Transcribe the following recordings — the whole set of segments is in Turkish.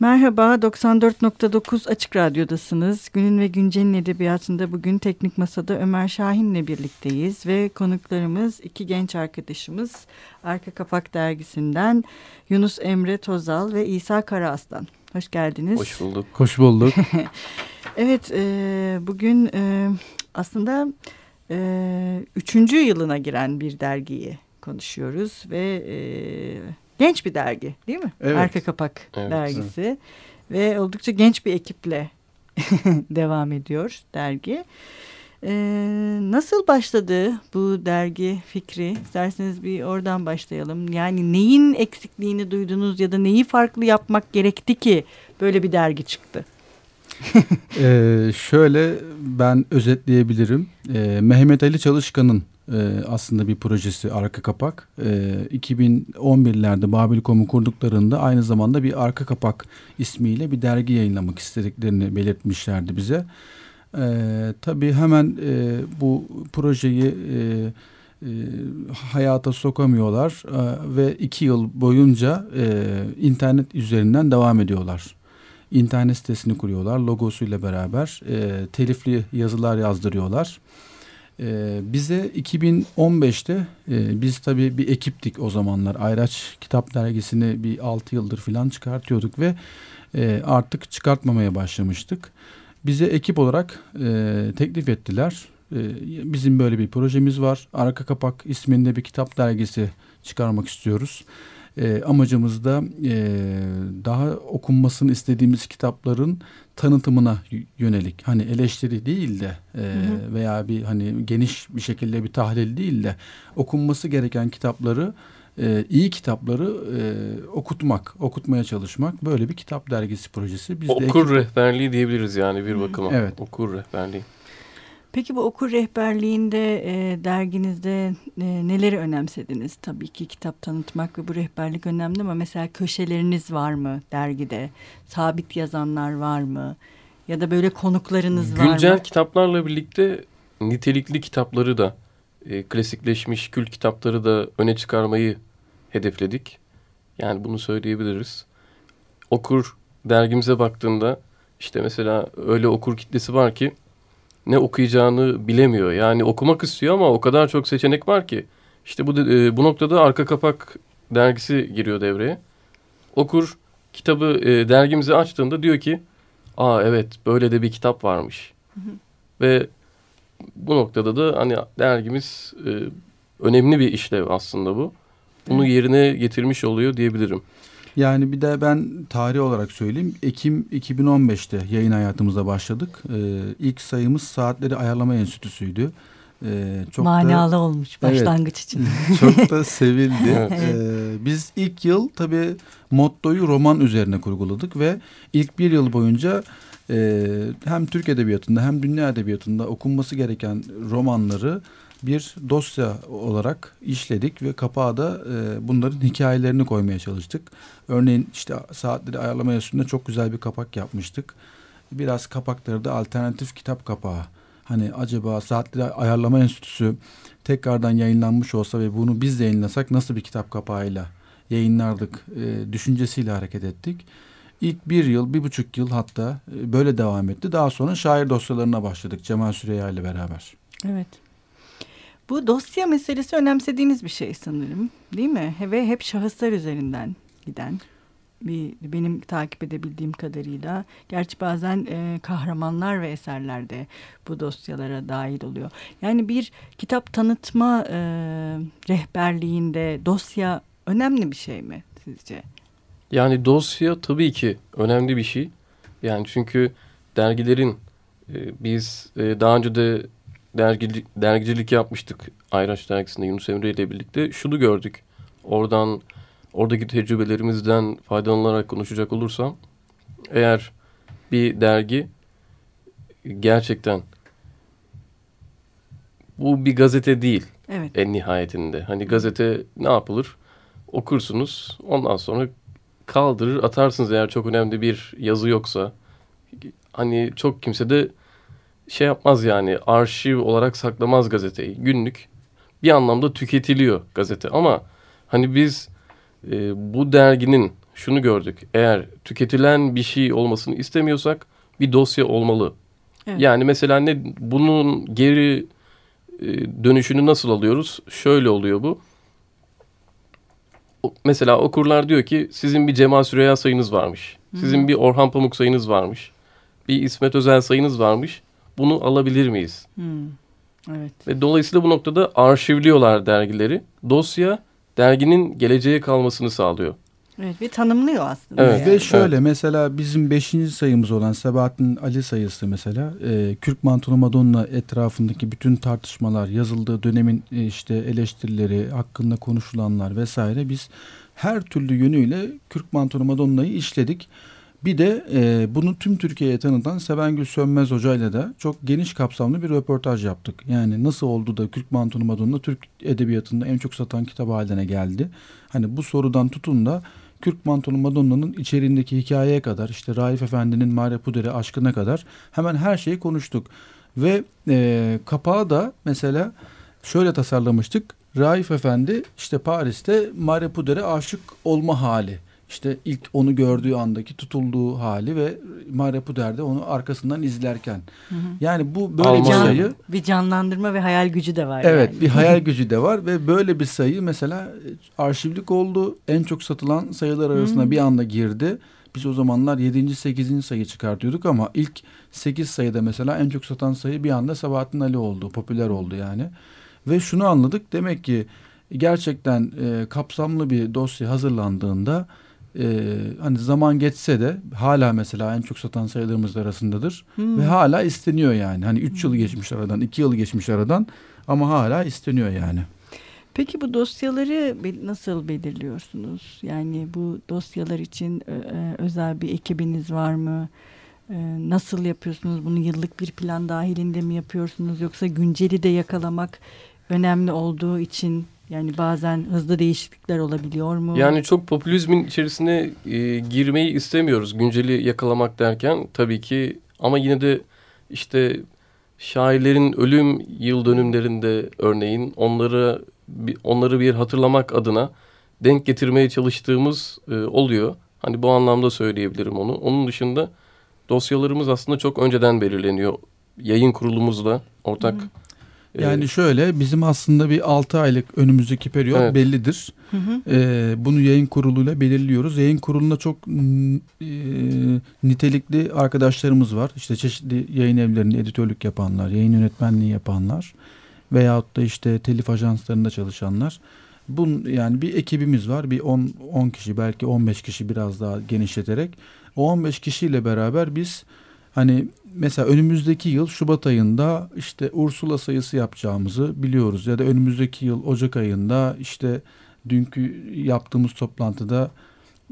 Merhaba, 94.9 Açık Radyo'dasınız. Günün ve Güncel'in edebiyatında bugün Teknik Masa'da Ömer Şahin'le birlikteyiz. Ve konuklarımız iki genç arkadaşımız Arka Kapak Dergisi'nden Yunus Emre Tozal ve İsa Karaaslan. Hoş geldiniz. Hoş bulduk. Hoş bulduk. evet, e, bugün e, aslında e, üçüncü yılına giren bir dergiyi konuşuyoruz ve... E, genç bir dergi değil mi? Evet. Arka Kapak evet, dergisi evet. ve oldukça genç bir ekiple devam ediyor dergi. Ee, nasıl başladı bu dergi fikri? İsterseniz bir oradan başlayalım. Yani neyin eksikliğini duydunuz ya da neyi farklı yapmak gerekti ki böyle bir dergi çıktı? ee, şöyle ben özetleyebilirim. Ee, Mehmet Ali Çalışkan'ın e, aslında bir projesi arka kapak. E, 2011'lerde Babil.com'u kurduklarında aynı zamanda bir arka kapak ismiyle bir dergi yayınlamak istediklerini belirtmişlerdi bize. E, tabii hemen e, bu projeyi e, e, hayata sokamıyorlar e, ve iki yıl boyunca e, internet üzerinden devam ediyorlar. İnternet sitesini kuruyorlar logosuyla beraber e, telifli yazılar yazdırıyorlar. Ee, bize 2015'te e, biz tabii bir ekiptik o zamanlar. Ayraç Kitap Dergisi'ni bir 6 yıldır falan çıkartıyorduk ve e, artık çıkartmamaya başlamıştık. Bize ekip olarak e, teklif ettiler. E, bizim böyle bir projemiz var. Arka Kapak isminde bir kitap dergisi çıkarmak istiyoruz. E, amacımız da e, daha okunmasını istediğimiz kitapların tanıtımına yönelik hani eleştiri değil de e, hı hı. veya bir hani geniş bir şekilde bir tahlil değil de okunması gereken kitapları e, iyi kitapları e, okutmak, okutmaya çalışmak böyle bir kitap dergisi projesi. Biz Okur de rehberliği diyebiliriz yani bir bakıma. Evet. Okur rehberliği. Peki bu okur rehberliğinde e, derginizde e, neleri önemsediniz? Tabii ki kitap tanıtmak ve bu rehberlik önemli ama mesela köşeleriniz var mı dergide? Sabit yazanlar var mı? Ya da böyle konuklarınız Güncel var mı? Güncel kitaplarla birlikte nitelikli kitapları da e, klasikleşmiş kült kitapları da öne çıkarmayı hedefledik. Yani bunu söyleyebiliriz. Okur dergimize baktığında işte mesela öyle okur kitlesi var ki ne okuyacağını bilemiyor. Yani okumak istiyor ama o kadar çok seçenek var ki. İşte bu e, bu noktada arka kapak dergisi giriyor devreye. Okur kitabı e, dergimizi açtığında diyor ki, aa evet böyle de bir kitap varmış. Hı hı. Ve bu noktada da hani dergimiz e, önemli bir işlev aslında bu. Bunu yerine getirmiş oluyor diyebilirim. Yani bir de ben tarih olarak söyleyeyim. Ekim 2015'te yayın hayatımıza başladık. Ee, ilk sayımız Saatleri Ayarlama Enstitüsü'ydü. Ee, çok Manalı da, olmuş başlangıç evet, için. çok da sevildi. ee, biz ilk yıl tabii mottoyu roman üzerine kurguladık ve ilk bir yıl boyunca e, hem Türk Edebiyatı'nda hem dünya edebiyatında okunması gereken romanları bir dosya olarak işledik ve kapağa da e, bunların hikayelerini koymaya çalıştık. Örneğin işte saatleri ayarlama üstünde çok güzel bir kapak yapmıştık. Biraz kapakları da alternatif kitap kapağı. Hani acaba saatleri ayarlama enstitüsü tekrardan yayınlanmış olsa ve bunu biz de yayınlasak nasıl bir kitap kapağıyla yayınlardık e, düşüncesiyle hareket ettik. İlk bir yıl, bir buçuk yıl hatta e, böyle devam etti. Daha sonra şair dosyalarına başladık Cemal Süreyya ile beraber. Evet. Bu dosya meselesi önemsediğiniz bir şey sanırım değil mi? Ve hep şahıslar üzerinden giden bir benim takip edebildiğim kadarıyla gerçi bazen e, kahramanlar ve eserlerde bu dosyalara dahil oluyor. Yani bir kitap tanıtma e, rehberliğinde dosya önemli bir şey mi sizce? Yani dosya tabii ki önemli bir şey. Yani çünkü dergilerin e, biz e, daha önce de dergi, dergicilik yapmıştık Ayraç dergisinde Yunus Emre ile birlikte. Şunu gördük. Oradan oradaki tecrübelerimizden faydalanarak konuşacak olursam eğer bir dergi gerçekten bu bir gazete değil evet. en nihayetinde. Hani gazete ne yapılır? Okursunuz ondan sonra kaldırır atarsınız eğer çok önemli bir yazı yoksa. Hani çok kimse de şey yapmaz yani arşiv olarak saklamaz gazeteyi. Günlük bir anlamda tüketiliyor gazete ama hani biz e, bu derginin şunu gördük. Eğer tüketilen bir şey olmasını istemiyorsak bir dosya olmalı. Evet. Yani mesela ne bunun geri e, dönüşünü nasıl alıyoruz? Şöyle oluyor bu. Mesela okurlar diyor ki sizin bir Cemal Süreya sayınız varmış. Sizin bir Orhan Pamuk sayınız varmış. Bir İsmet Özel sayınız varmış. Bunu alabilir miyiz? Hı. Evet. Ve dolayısıyla bu noktada arşivliyorlar dergileri. Dosya derginin geleceğe kalmasını sağlıyor. Evet ve tanımlıyor aslında. Evet. Yani. Ve şöyle evet. mesela bizim beşinci sayımız olan Sebahattin Ali sayısı mesela e, Kürk Mantolu Madonna etrafındaki bütün tartışmalar, yazıldığı dönemin e, işte eleştirileri, hakkında konuşulanlar vesaire biz her türlü yönüyle Kürk Mantolu Madonna'yı işledik. Bir de e, bunu tüm Türkiye'ye tanıtan Sevengül Sönmez Hoca ile de çok geniş kapsamlı bir röportaj yaptık. Yani nasıl oldu da Kürk Mantolu Madonna Türk Edebiyatı'nda en çok satan kitap haline geldi? Hani bu sorudan tutun da Kürk Mantolu Madonna'nın içeriğindeki hikayeye kadar işte Raif Efendi'nin Mare Puderi aşkına kadar hemen her şeyi konuştuk. Ve e, kapağı da mesela şöyle tasarlamıştık. Raif Efendi işte Paris'te Mare Puderi aşık olma hali. İşte ilk onu gördüğü andaki tutulduğu hali ve Mare Puder'de onu arkasından izlerken. Hı hı. Yani bu böyle bir sayı. Bir canlandırma ve hayal gücü de var. Evet yani. bir hayal gücü de var ve böyle bir sayı mesela arşivlik oldu. En çok satılan sayılar arasında hı. bir anda girdi. Biz o zamanlar 7. 8. sayı çıkartıyorduk ama ilk 8 sayıda mesela en çok satan sayı bir anda Sabahattin Ali oldu. Popüler oldu yani. Ve şunu anladık demek ki gerçekten e, kapsamlı bir dosya hazırlandığında e, hani zaman geçse de hala mesela en çok satan sayılarımız arasındadır. Hmm. Ve hala isteniyor yani. Hani 3 yıl geçmiş aradan, 2 yıl geçmiş aradan ama hala isteniyor yani. Peki bu dosyaları nasıl belirliyorsunuz? Yani bu dosyalar için e, e, özel bir ekibiniz var mı? E, nasıl yapıyorsunuz? Bunu yıllık bir plan dahilinde mi yapıyorsunuz? Yoksa günceli de yakalamak önemli olduğu için yani bazen hızlı değişiklikler olabiliyor mu? Yani çok popülizmin içerisine e, girmeyi istemiyoruz. Günceli yakalamak derken tabii ki ama yine de işte şairlerin ölüm yıl dönümlerinde örneğin onları onları bir hatırlamak adına denk getirmeye çalıştığımız e, oluyor. Hani bu anlamda söyleyebilirim onu. Onun dışında dosyalarımız aslında çok önceden belirleniyor. Yayın kurulumuzla ortak Hı. Yani şöyle bizim aslında bir 6 aylık önümüzdeki periyot evet. bellidir. Hı hı. Ee, bunu yayın kuruluyla belirliyoruz. Yayın kurulunda çok e, nitelikli arkadaşlarımız var. İşte çeşitli yayın evlerinde editörlük yapanlar, yayın yönetmenliği yapanlar veyahut da işte telif ajanslarında çalışanlar. Bun yani bir ekibimiz var. Bir 10 10 kişi belki 15 kişi biraz daha genişleterek o 15 kişiyle beraber biz Hani mesela önümüzdeki yıl Şubat ayında işte Ursula sayısı yapacağımızı biliyoruz. Ya da önümüzdeki yıl Ocak ayında işte dünkü yaptığımız toplantıda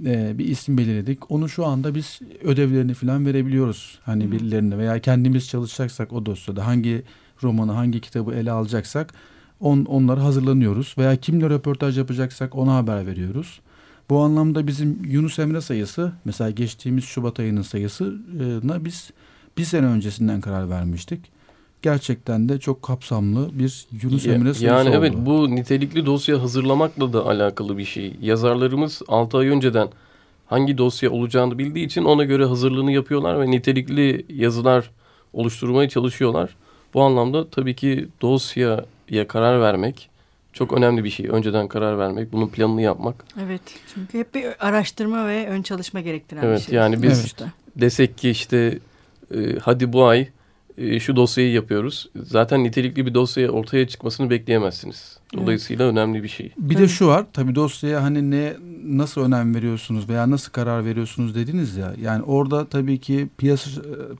e, bir isim belirledik. Onu şu anda biz ödevlerini falan verebiliyoruz. Hani hmm. birilerine veya kendimiz çalışacaksak o dosyada hangi romanı hangi kitabı ele alacaksak on, onları hazırlanıyoruz. Veya kimle röportaj yapacaksak ona haber veriyoruz. Bu anlamda bizim Yunus Emre sayısı mesela geçtiğimiz Şubat ayının sayısına biz bir sene öncesinden karar vermiştik. Gerçekten de çok kapsamlı bir Yunus Emre sayısı Yani oldu. evet bu nitelikli dosya hazırlamakla da alakalı bir şey. Yazarlarımız 6 ay önceden hangi dosya olacağını bildiği için ona göre hazırlığını yapıyorlar ve nitelikli yazılar oluşturmaya çalışıyorlar. Bu anlamda tabii ki dosyaya karar vermek çok önemli bir şey. Önceden karar vermek, bunun planını yapmak. Evet. Çünkü hep bir araştırma ve ön çalışma gerektiren evet, bir şey. Yani biz evet. desek ki işte e, hadi bu ay e, şu dosyayı yapıyoruz. Zaten nitelikli bir dosyaya ortaya çıkmasını bekleyemezsiniz. Dolayısıyla evet. önemli bir şey. Bir de şu var. Tabii dosyaya hani ne nasıl önem veriyorsunuz veya nasıl karar veriyorsunuz dediniz ya. Yani orada tabii ki piyasa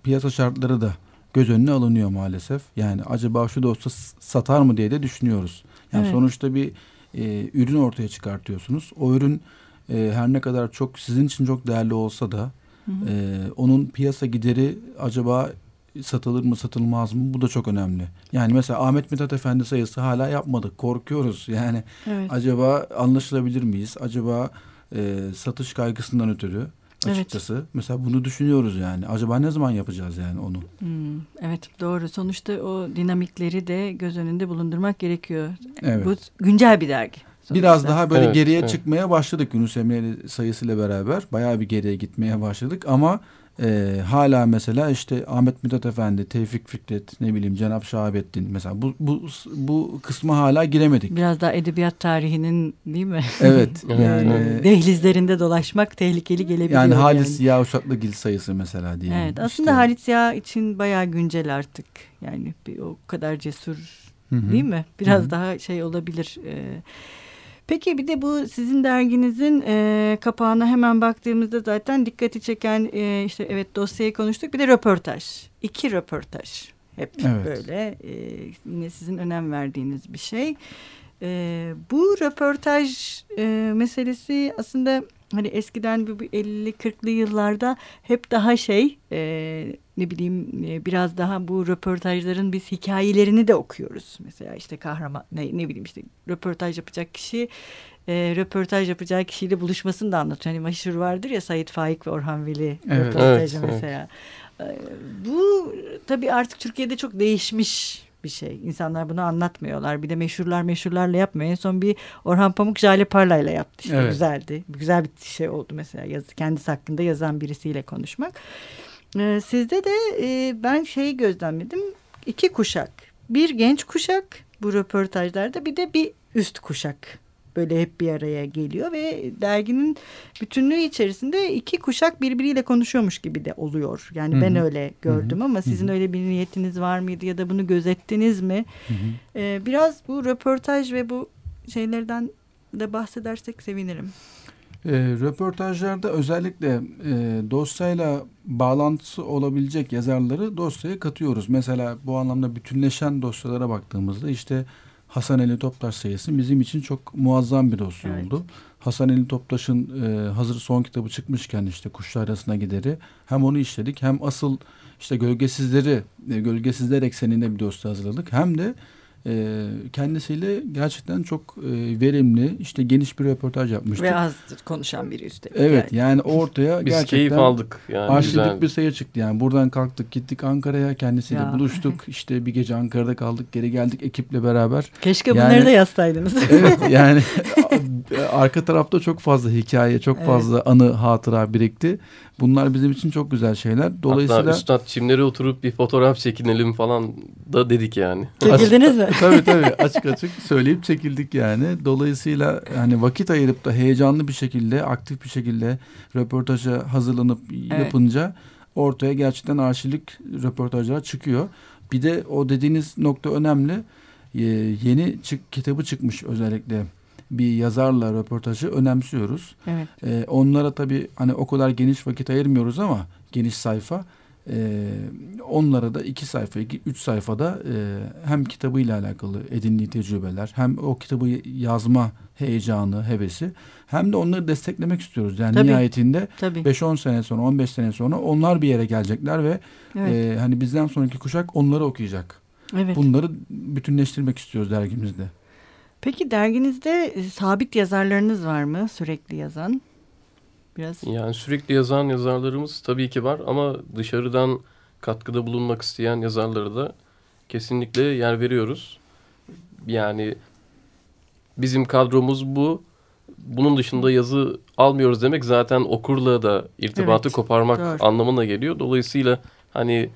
piyasa şartları da göz önüne alınıyor maalesef. Yani acaba şu dosya satar mı diye de düşünüyoruz. Yani evet. sonuçta bir e, ürün ortaya çıkartıyorsunuz. O ürün e, her ne kadar çok sizin için çok değerli olsa da hı hı. E, onun piyasa gideri acaba satılır mı satılmaz mı bu da çok önemli. Yani mesela Ahmet Mithat Efendi sayısı hala yapmadık. Korkuyoruz. Yani evet. acaba anlaşılabilir miyiz? Acaba e, satış kaygısından ötürü açıkçası. Evet. Mesela bunu düşünüyoruz yani. Acaba ne zaman yapacağız yani onu? Hmm, evet doğru. Sonuçta o dinamikleri de göz önünde bulundurmak gerekiyor. Evet. Bu güncel bir dergi. Sonuçta. Biraz daha böyle Evet, geriye evet. çıkmaya başladık Yunus Emre'li sayısıyla beraber. Bayağı bir geriye gitmeye başladık ama e, hala mesela işte Ahmet Mithat Efendi, Tevfik Fikret, ne bileyim Cenap Şahabettin mesela bu bu bu kısma hala giremedik. Biraz daha edebiyat tarihinin değil mi? Evet Evet, yani evet. Dehlizlerinde dolaşmak tehlikeli gelebiliyor. yani Halis Ziya Uşaklıgil sayısı mesela diyelim. Evet aslında İşte- Halit Ziya için bayağı güncel artık. Yani bir, o kadar cesur Hı hı. değil mi? Biraz Hı hı. daha şey olabilir. Ee, peki bir de bu sizin derginizin e, kapağına hemen baktığımızda zaten dikkati çeken e, işte evet dosyayı konuştuk. Bir de röportaj. İki röportaj. Hep Evet. böyle e, yine sizin önem verdiğiniz bir şey. E, bu röportaj e, meselesi aslında hani eskiden bu bu 50-40'lı yıllarda hep daha şey e, ne bileyim e, biraz daha bu röportajların biz hikayelerini de okuyoruz. Mesela işte kahraman ne, ne bileyim işte röportaj yapacak kişi e, röportaj yapacağı kişiyle buluşmasını da anlatıyor. Hani meşhur vardır ya Sait Faik ve Orhan Veli Evet. röportajı Evet, evet. mesela. E, bu tabii artık Türkiye'de çok değişmiş bir şey. İnsanlar bunu anlatmıyorlar. Bir de meşhurlar meşhurlarla yapmıyor. En son bir Orhan Pamuk Jale Parla'yla yaptı. İşte Evet. güzeldi. Güzel bir şey oldu mesela. Yazı, kendisi hakkında yazan birisiyle konuşmak. Ee, sizde de e, ben şeyi gözlemledim. İki kuşak. Bir genç kuşak bu röportajlarda bir de bir üst kuşak böyle hep bir araya geliyor ve derginin bütünlüğü içerisinde iki kuşak birbiriyle konuşuyormuş gibi de oluyor. Yani Hı hı. ben öyle gördüm ama sizin hı. öyle bir niyetiniz var mıydı ya da bunu gözettiniz mi? Hı hı. Ee, biraz bu röportaj ve bu şeylerden de bahsedersek sevinirim. E, röportajlarda özellikle e, dosyayla bağlantısı olabilecek yazarları dosyaya katıyoruz. Mesela bu anlamda bütünleşen dosyalara baktığımızda işte Hasan Ali Toptaş sayısı bizim için çok muazzam bir dosya Evet. oldu. Hasan Ali Toptaş'ın e, hazır son kitabı çıkmışken işte Kuşlar Arasına Gideri hem onu işledik hem asıl işte Gölgesizleri, e, Gölgesizler ekseninde bir dosya hazırladık. Hem de e, kendisiyle gerçekten çok e, verimli işte geniş bir röportaj yapmıştık. Ve az konuşan biri üstelik. Evet yani. yani ortaya Biz gerçekten keyif aldık. Yani arşivlik güzel. bir sayı çıktı yani. Buradan kalktık gittik Ankara'ya kendisiyle Ya. buluştuk. İşte bir gece Ankara'da kaldık geri geldik ekiple beraber. Keşke Yani- bunları da yazsaydınız. Evet yani arka tarafta çok fazla hikaye çok Evet. fazla anı hatıra birikti. Bunlar bizim için çok güzel şeyler. Dolayısıyla Hatta üstad çimlere oturup bir fotoğraf çekinelim falan da dedik yani. Çekildiniz mi? tabii tabii açık açık söyleyip çekildik yani. Dolayısıyla hani vakit ayırıp da heyecanlı bir şekilde, aktif bir şekilde röportaja hazırlanıp Evet. yapınca ortaya gerçekten arşivlik röportajlar çıkıyor. Bir de o dediğiniz nokta önemli. Ee, yeni çık, kitabı çıkmış özellikle bir yazarla röportajı önemsiyoruz. Evet. Ee, onlara tabii hani o kadar geniş vakit ayırmıyoruz ama geniş sayfa. Ee, onlara da iki sayfa, iki, üç sayfada e, hem kitabıyla alakalı edindiği tecrübeler, hem o kitabı yazma heyecanı, hevesi, hem de onları desteklemek istiyoruz. Yani Tabii. nihayetinde Tabii. 5-10 sene sonra, 15 sene sonra onlar bir yere gelecekler ve Evet. e, hani bizden sonraki kuşak onları okuyacak. evet. Bunları bütünleştirmek istiyoruz dergimizde. Peki derginizde e, sabit yazarlarınız var mı? Sürekli yazan? Biraz Yani sürekli yazan yazarlarımız tabii ki var ama dışarıdan katkıda bulunmak isteyen yazarlara da kesinlikle yer veriyoruz. Yani bizim kadromuz bu. Bunun dışında yazı almıyoruz demek zaten okurla da irtibatı Evet, koparmak doğru. anlamına geliyor. Dolayısıyla hani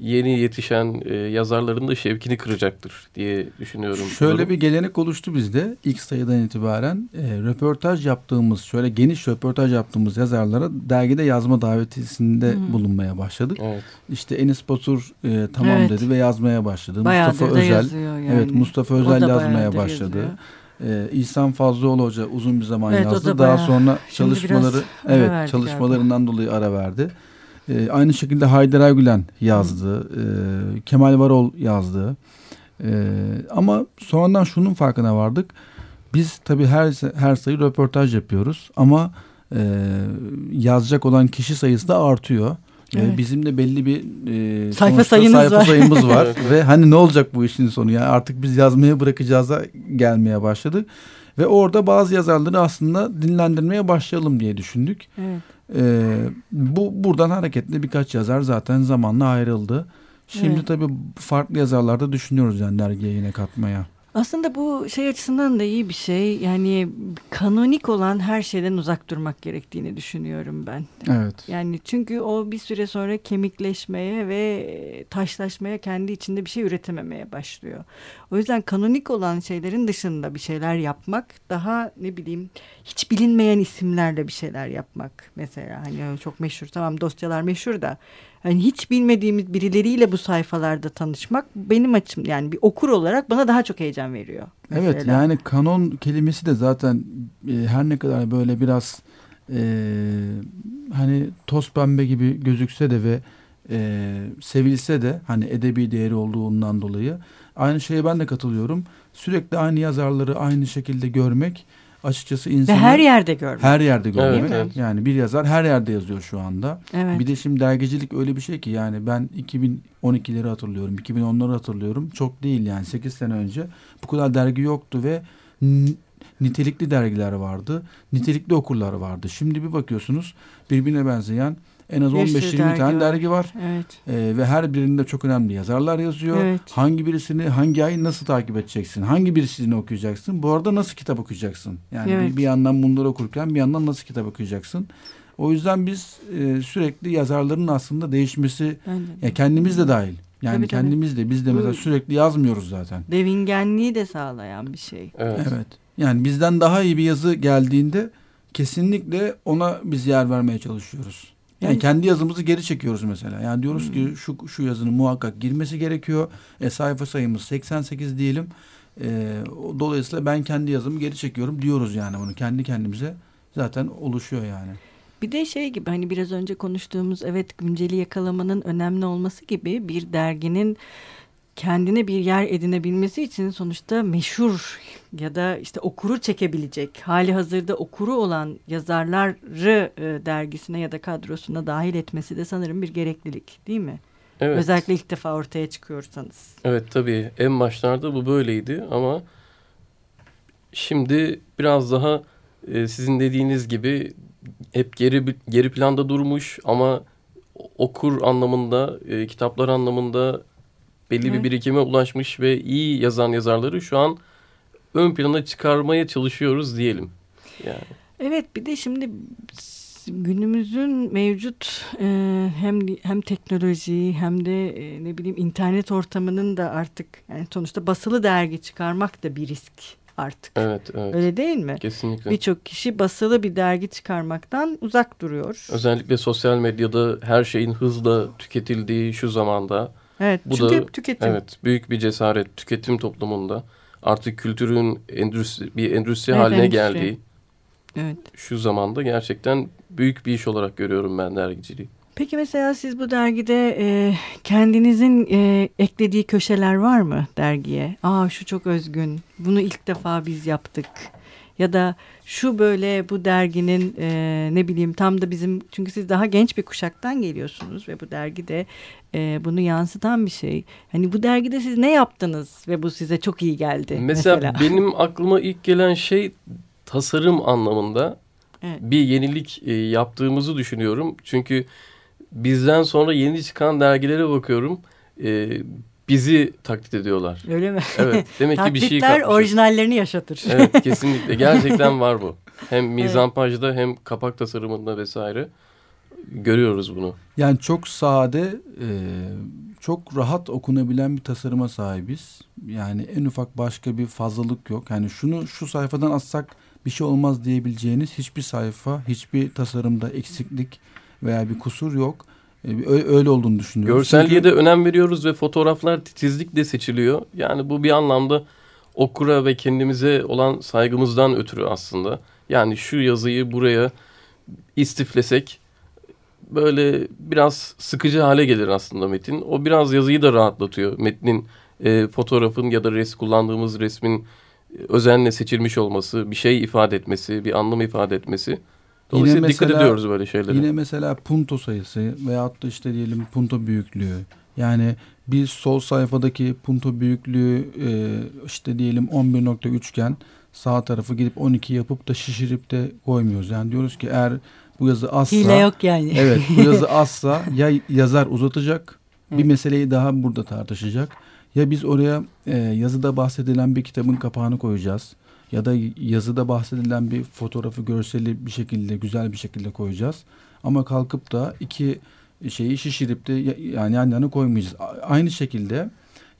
yeni yetişen e, yazarların da şevkini kıracaktır diye düşünüyorum. Şöyle bir gelenek oluştu bizde ilk sayıdan itibaren e, röportaj yaptığımız şöyle geniş röportaj yaptığımız yazarlara dergide yazma davetisinde Hı. bulunmaya başladık. Evet. İşte Enis Batur e, tamam Evet. dedi ve yazmaya başladı. bayağıdır Mustafa Özel yani. evet Mustafa Özel yazmaya başladı. yazıyor. Ee, İhsan Fazlıoğlu Hoca uzun bir zaman Evet, yazdı. da Daha bayağı- sonra çalışmaları evet çalışmalarından dolayı ara verdi. Ee, aynı şekilde Haydar Aygülen yazdı. Ee, Kemal Varol yazdı. Ee, ama sonradan şunun farkına vardık. Biz tabii her her sayı röportaj yapıyoruz ama e, yazacak olan kişi sayısı da artıyor. Evet. Bizim de belli bir e, Sayfa sayınız sayfa var. sayımız var ve hani ne olacak bu işin sonu ya artık biz yazmaya bırakacağıza gelmeye başladık ve orada bazı yazarları aslında dinlendirmeye başlayalım diye düşündük. Evet. Ee, bu buradan hareketle birkaç yazar zaten zamanla ayrıldı. Şimdi Evet. tabii farklı yazarlar da düşünüyoruz yani dergiye yine katmaya. Aslında bu şey açısından da iyi bir şey. Yani kanonik olan her şeyden uzak durmak gerektiğini düşünüyorum ben. Evet. Yani çünkü o bir süre sonra kemikleşmeye ve taşlaşmaya kendi içinde bir şey üretememeye başlıyor. O yüzden kanonik olan şeylerin dışında bir şeyler yapmak daha ne bileyim hiç bilinmeyen isimlerle bir şeyler yapmak mesela hani çok meşhur tamam dosyalar meşhur da hani hiç bilmediğimiz birileriyle bu sayfalarda tanışmak benim açım yani bir okur olarak bana daha çok heyecan veriyor. Mesela. Evet yani kanon kelimesi de zaten e, her ne kadar böyle biraz e, hani toz pembe gibi gözükse de ve e, sevilse de hani edebi değeri olduğundan dolayı aynı şeye ben de katılıyorum. Sürekli aynı yazarları aynı şekilde görmek açıkçası insanı Ve her yerde görmek. her yerde görmek. Evet, evet. Yani bir yazar her yerde yazıyor şu anda. Evet. Bir de şimdi dergicilik öyle bir şey ki yani ben 2012'leri hatırlıyorum, 2010'ları hatırlıyorum. Çok değil yani 8 sene önce bu kadar dergi yoktu ve nitelikli dergiler vardı. Nitelikli okurlar vardı. Şimdi bir bakıyorsunuz birbirine benzeyen en az Bir sürü 15-20 dergi tane var. dergi var. Evet. Ee, ve her birinde çok önemli yazarlar yazıyor. Evet. Hangi birisini hangi ay nasıl takip edeceksin? Hangi birisini okuyacaksın? Bu arada nasıl kitap okuyacaksın? Yani Evet. bir, bir yandan bunları okurken bir yandan nasıl kitap okuyacaksın? O yüzden biz e, sürekli yazarların aslında değişmesi Bence de. ya kendimiz de dahil. Yani Tabii, tabii. kendimiz de biz de mesela Bu- sürekli yazmıyoruz zaten. Devingenliği de sağlayan bir şey. Evet. Evet. Yani bizden daha iyi bir yazı geldiğinde kesinlikle ona biz yer vermeye çalışıyoruz. Yani Yani- kendi yazımızı geri çekiyoruz mesela. Yani diyoruz ki şu şu yazının muhakkak girmesi gerekiyor. E, sayfa sayımız 88 diyelim. E, dolayısıyla ben kendi yazımı geri çekiyorum diyoruz yani bunu kendi kendimize zaten oluşuyor yani. Bir de şey gibi hani biraz önce konuştuğumuz evet günceli yakalamanın önemli olması gibi bir derginin kendine bir yer edinebilmesi için sonuçta meşhur ya da işte okuru çekebilecek hali hazırda okuru olan yazarları e, dergisine ya da kadrosuna dahil etmesi de sanırım bir gereklilik değil mi? Evet. Özellikle ilk defa ortaya çıkıyorsanız. Evet tabii en başlarda bu böyleydi ama şimdi biraz daha e, sizin dediğiniz gibi hep geri geri planda durmuş ama okur anlamında, e, kitaplar anlamında belli bir Evet. birikime ulaşmış ve iyi yazan yazarları şu an ön plana çıkarmaya çalışıyoruz diyelim. Yani Evet bir de şimdi günümüzün mevcut e, hem hem teknoloji hem de e, ne bileyim internet ortamının da artık yani sonuçta basılı dergi çıkarmak da bir risk artık. evet, evet. Öyle değil mi? Kesinlikle. Birçok kişi basılı bir dergi çıkarmaktan uzak duruyor. Özellikle sosyal medyada her şeyin hızla tüketildiği şu zamanda Evet Bu çünkü da- hep tüketim. Evet, büyük bir cesaret tüketim toplumunda artık kültürün endüstri, bir endüstri Evet, haline endüstri. geldiği Evet. şu zamanda gerçekten büyük bir iş olarak görüyorum ben dergiciliği. Peki mesela siz bu dergide e, kendinizin e, eklediği köşeler var mı dergiye? Aa şu çok özgün. Bunu ilk defa biz yaptık. Ya da şu böyle bu derginin e, ne bileyim tam da bizim çünkü siz daha genç bir kuşaktan geliyorsunuz ve bu dergide e, bunu yansıtan bir şey. Hani bu dergide siz ne yaptınız ve bu size çok iyi geldi Mesela, mesela. benim aklıma ilk gelen şey tasarım anlamında Evet. bir yenilik e, yaptığımızı düşünüyorum. Çünkü bizden sonra yeni çıkan dergilere bakıyorum. e, bizi taklit ediyorlar. Öyle mi? Evet, demek ki bir şey Taklitler katmışız. orijinallerini yaşatır. Evet kesinlikle gerçekten var bu. Hem mizampajda hem kapak tasarımında vesaire görüyoruz bunu. Yani çok sade, e, çok rahat okunabilen bir tasarıma sahibiz. Yani en ufak başka bir fazlalık yok. Yani şunu şu sayfadan atsak bir şey olmaz diyebileceğiniz hiçbir sayfa, hiçbir tasarımda eksiklik veya bir kusur yok. E, öyle olduğunu düşünüyorum. Görselliğe Çünkü- de önem veriyoruz ve fotoğraflar titizlikle seçiliyor. Yani bu bir anlamda okura ve kendimize olan saygımızdan ötürü aslında. Yani şu yazıyı buraya istiflesek böyle biraz sıkıcı hale gelir aslında metin. O biraz yazıyı da rahatlatıyor. Metnin, e, fotoğrafın ya da res kullandığımız resmin özenle seçilmiş olması, bir şey ifade etmesi, bir anlam ifade etmesi. Dolayısıyla dikkat mesela- ediyoruz böyle şeylere. Yine mesela punto sayısı veyahut da işte diyelim punto büyüklüğü. Yani bir sol sayfadaki punto büyüklüğü e, işte diyelim 11.3 iken sağ tarafı gidip 12 yapıp da şişirip de koymuyoruz. Yani diyoruz ki eğer bu yazı azsa Hile yok yani. evet bu yazı azsa ya yazar uzatacak bir meseleyi daha burada tartışacak Ya biz oraya e, yazıda bahsedilen bir kitabın kapağını koyacağız ya da yazıda bahsedilen bir fotoğrafı görseli bir şekilde güzel bir şekilde koyacağız. Ama kalkıp da iki şeyi şişirip de yani yan yana koymayacağız. Aynı şekilde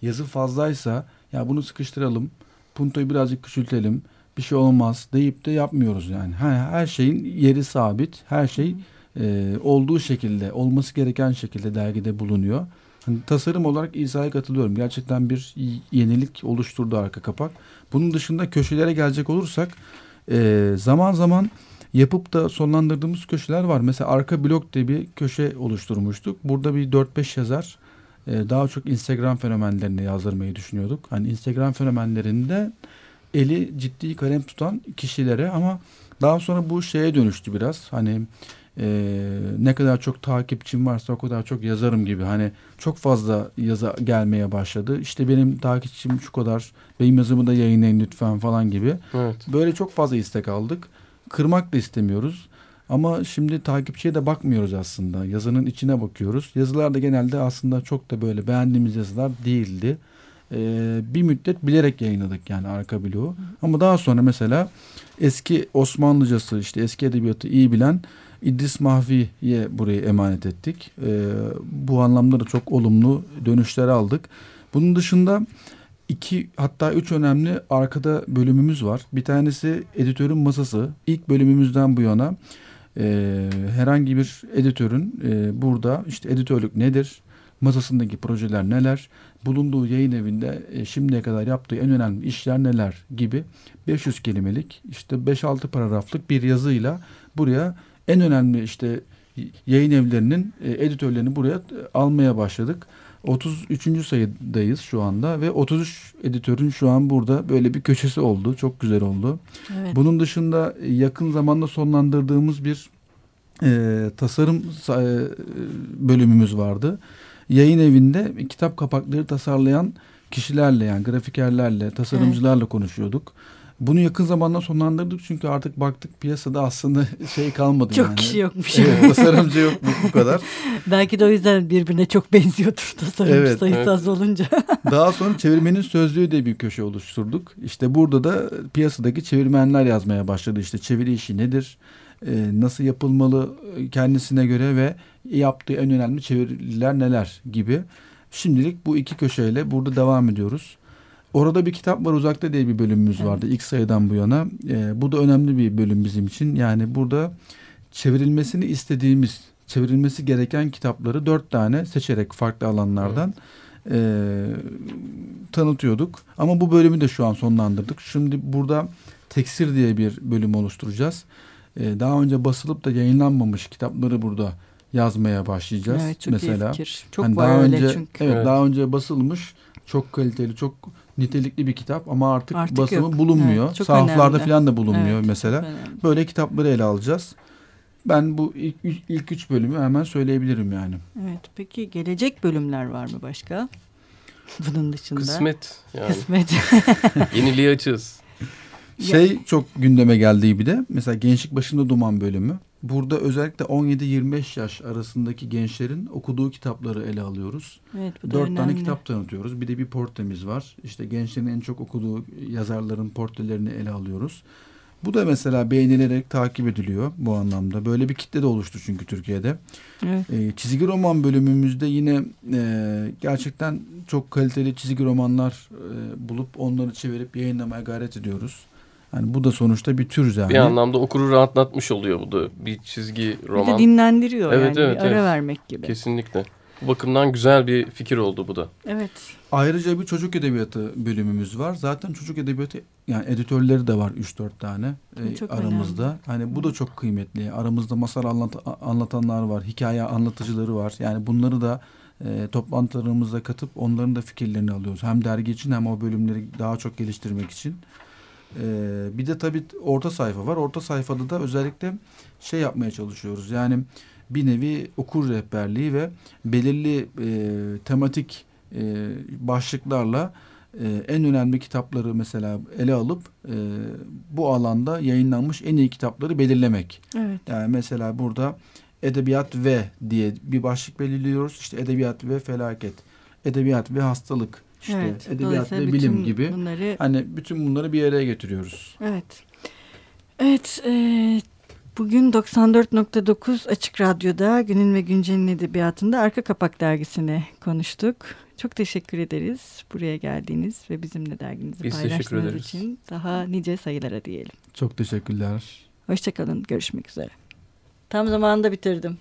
yazı fazlaysa ya bunu sıkıştıralım, puntoyu birazcık küçültelim, bir şey olmaz deyip de yapmıyoruz yani. Her, her şeyin yeri sabit, her şey e, olduğu şekilde, olması gereken şekilde dergide bulunuyor. Hani tasarım olarak İsa'ya katılıyorum. Gerçekten bir yenilik oluşturdu arka kapak. Bunun dışında köşelere gelecek olursak e, zaman zaman yapıp da sonlandırdığımız köşeler var. Mesela arka blok diye bir köşe oluşturmuştuk. Burada bir 4-5 yazar e, daha çok Instagram fenomenlerini yazdırmayı düşünüyorduk. Hani Instagram fenomenlerinde eli ciddi kalem tutan kişilere ama daha sonra bu şeye dönüştü biraz. Hani e, ne kadar çok takipçim varsa o kadar çok yazarım gibi. Hani çok fazla yazı gelmeye başladı. İşte benim takipçim şu kadar, benim yazımı da yayınlayın lütfen falan gibi. Evet. Böyle çok fazla istek aldık. Kırmak da istemiyoruz. Ama şimdi takipçiye de bakmıyoruz aslında. Yazının içine bakıyoruz. Yazılar da genelde aslında çok da böyle beğendiğimiz yazılar değildi. Ee, bir müddet bilerek yayınladık yani arka bloğu. Ama daha sonra mesela eski Osmanlıcası işte eski edebiyatı iyi bilen İdris Mahfi'ye burayı emanet ettik. E, bu anlamda da çok olumlu dönüşler aldık. Bunun dışında iki hatta üç önemli arkada bölümümüz var. Bir tanesi editörün masası. İlk bölümümüzden bu yana e, herhangi bir editörün e, burada işte editörlük nedir? Masasındaki projeler neler? Bulunduğu yayın evinde e, şimdiye kadar yaptığı en önemli işler neler gibi 500 kelimelik işte 5-6 paragraflık bir yazıyla buraya en önemli işte yayın evlerinin e, editörlerini buraya e, almaya başladık. 33. sayıdayız şu anda ve 33 editörün şu an burada böyle bir köşesi oldu. Çok güzel oldu. Evet. Bunun dışında yakın zamanda sonlandırdığımız bir e, tasarım e, bölümümüz vardı. Yayın evinde kitap kapakları tasarlayan kişilerle yani grafikerlerle, tasarımcılarla evet. konuşuyorduk. Bunu yakın zamanda sonlandırdık çünkü artık baktık piyasada aslında şey kalmadı çok yani. kişi yokmuş. Evet, tasarımcı yok bu kadar. Belki de o yüzden birbirine çok benziyordur tasarımcı evet, sayısı evet. az olunca. Daha sonra çevirmenin sözlüğü diye bir köşe oluşturduk. İşte burada da piyasadaki çevirmenler yazmaya başladı. İşte çeviri işi nedir? Ee, nasıl yapılmalı kendisine göre ve yaptığı en önemli çeviriler neler gibi. Şimdilik bu iki köşeyle burada devam ediyoruz. Orada bir kitap var uzakta diye bir bölümümüz evet. vardı ilk sayıdan bu yana. E, bu da önemli bir bölüm bizim için. Yani burada çevrilmesini istediğimiz, çevrilmesi gereken kitapları dört tane seçerek farklı alanlardan evet. e, tanıtıyorduk. Ama bu bölümü de şu an sonlandırdık. Şimdi burada teksir diye bir bölüm oluşturacağız. E, daha önce basılıp da yayınlanmamış kitapları burada yazmaya başlayacağız. Evet, çok Mesela, iyi fikir. Çok hani var daha öyle önce, çünkü. Evet, evet, daha önce basılmış çok kaliteli, çok nitelikli bir kitap ama artık, artık basımı yok. bulunmuyor. Evet, Sahaflarda falan da bulunmuyor evet, mesela. Böyle kitapları ele alacağız. Ben bu ilk, ilk üç bölümü hemen söyleyebilirim yani. Evet. Peki gelecek bölümler var mı başka? Bunun dışında. Kısmet. Yani. Kısmet. Yeniliği açığız. Şey çok gündeme geldiği bir de mesela Gençlik Başında Duman bölümü. Burada özellikle 17-25 yaş arasındaki gençlerin okuduğu kitapları ele alıyoruz. Evet, bu da Dört önemli. tane kitap tanıtıyoruz. Bir de bir portremiz var. İşte gençlerin en çok okuduğu yazarların portrelerini ele alıyoruz. Bu da mesela beğenilerek takip ediliyor bu anlamda. Böyle bir kitle de oluştu çünkü Türkiye'de. Evet. E, çizgi roman bölümümüzde yine e, gerçekten çok kaliteli çizgi romanlar e, bulup onları çevirip yayınlamaya gayret ediyoruz. Yani bu da sonuçta bir tür yani. Bir anlamda okuru rahatlatmış oluyor bu da bir çizgi roman. Bir de dinlendiriyor evet, yani evet, bir ara evet. vermek gibi. Kesinlikle. Bu bakımdan güzel bir fikir oldu bu da. Evet. Ayrıca bir çocuk edebiyatı bölümümüz var. Zaten çocuk edebiyatı yani editörleri de var 3-4 tane e, aramızda. Önemli. Hani bu da çok kıymetli. Aramızda masal anlat anlatanlar var, hikaye anlatıcıları var. Yani bunları da e, toplantılarımıza katıp onların da fikirlerini alıyoruz. Hem dergi için hem o bölümleri daha çok geliştirmek için. Ee, bir de tabii orta sayfa var. Orta sayfada da özellikle şey yapmaya çalışıyoruz. Yani bir nevi okur rehberliği ve belirli e, tematik e, başlıklarla e, en önemli kitapları mesela ele alıp e, bu alanda yayınlanmış en iyi kitapları belirlemek. Evet. Yani mesela burada edebiyat ve diye bir başlık belirliyoruz. İşte edebiyat ve felaket, edebiyat ve hastalık işte Evet, edebiyat ve bilim gibi. Bunları Hani bütün bunları bir araya getiriyoruz. Evet. Evet. E, bugün 94.9 Açık Radyo'da Günün ve Güncel'in edebiyatında Arka Kapak dergisini konuştuk. Çok teşekkür ederiz buraya geldiğiniz ve bizimle derginizi Biz paylaştığınız için. Daha nice sayılara diyelim. Çok teşekkürler. Hoşçakalın. Görüşmek üzere. Tam zamanında bitirdim.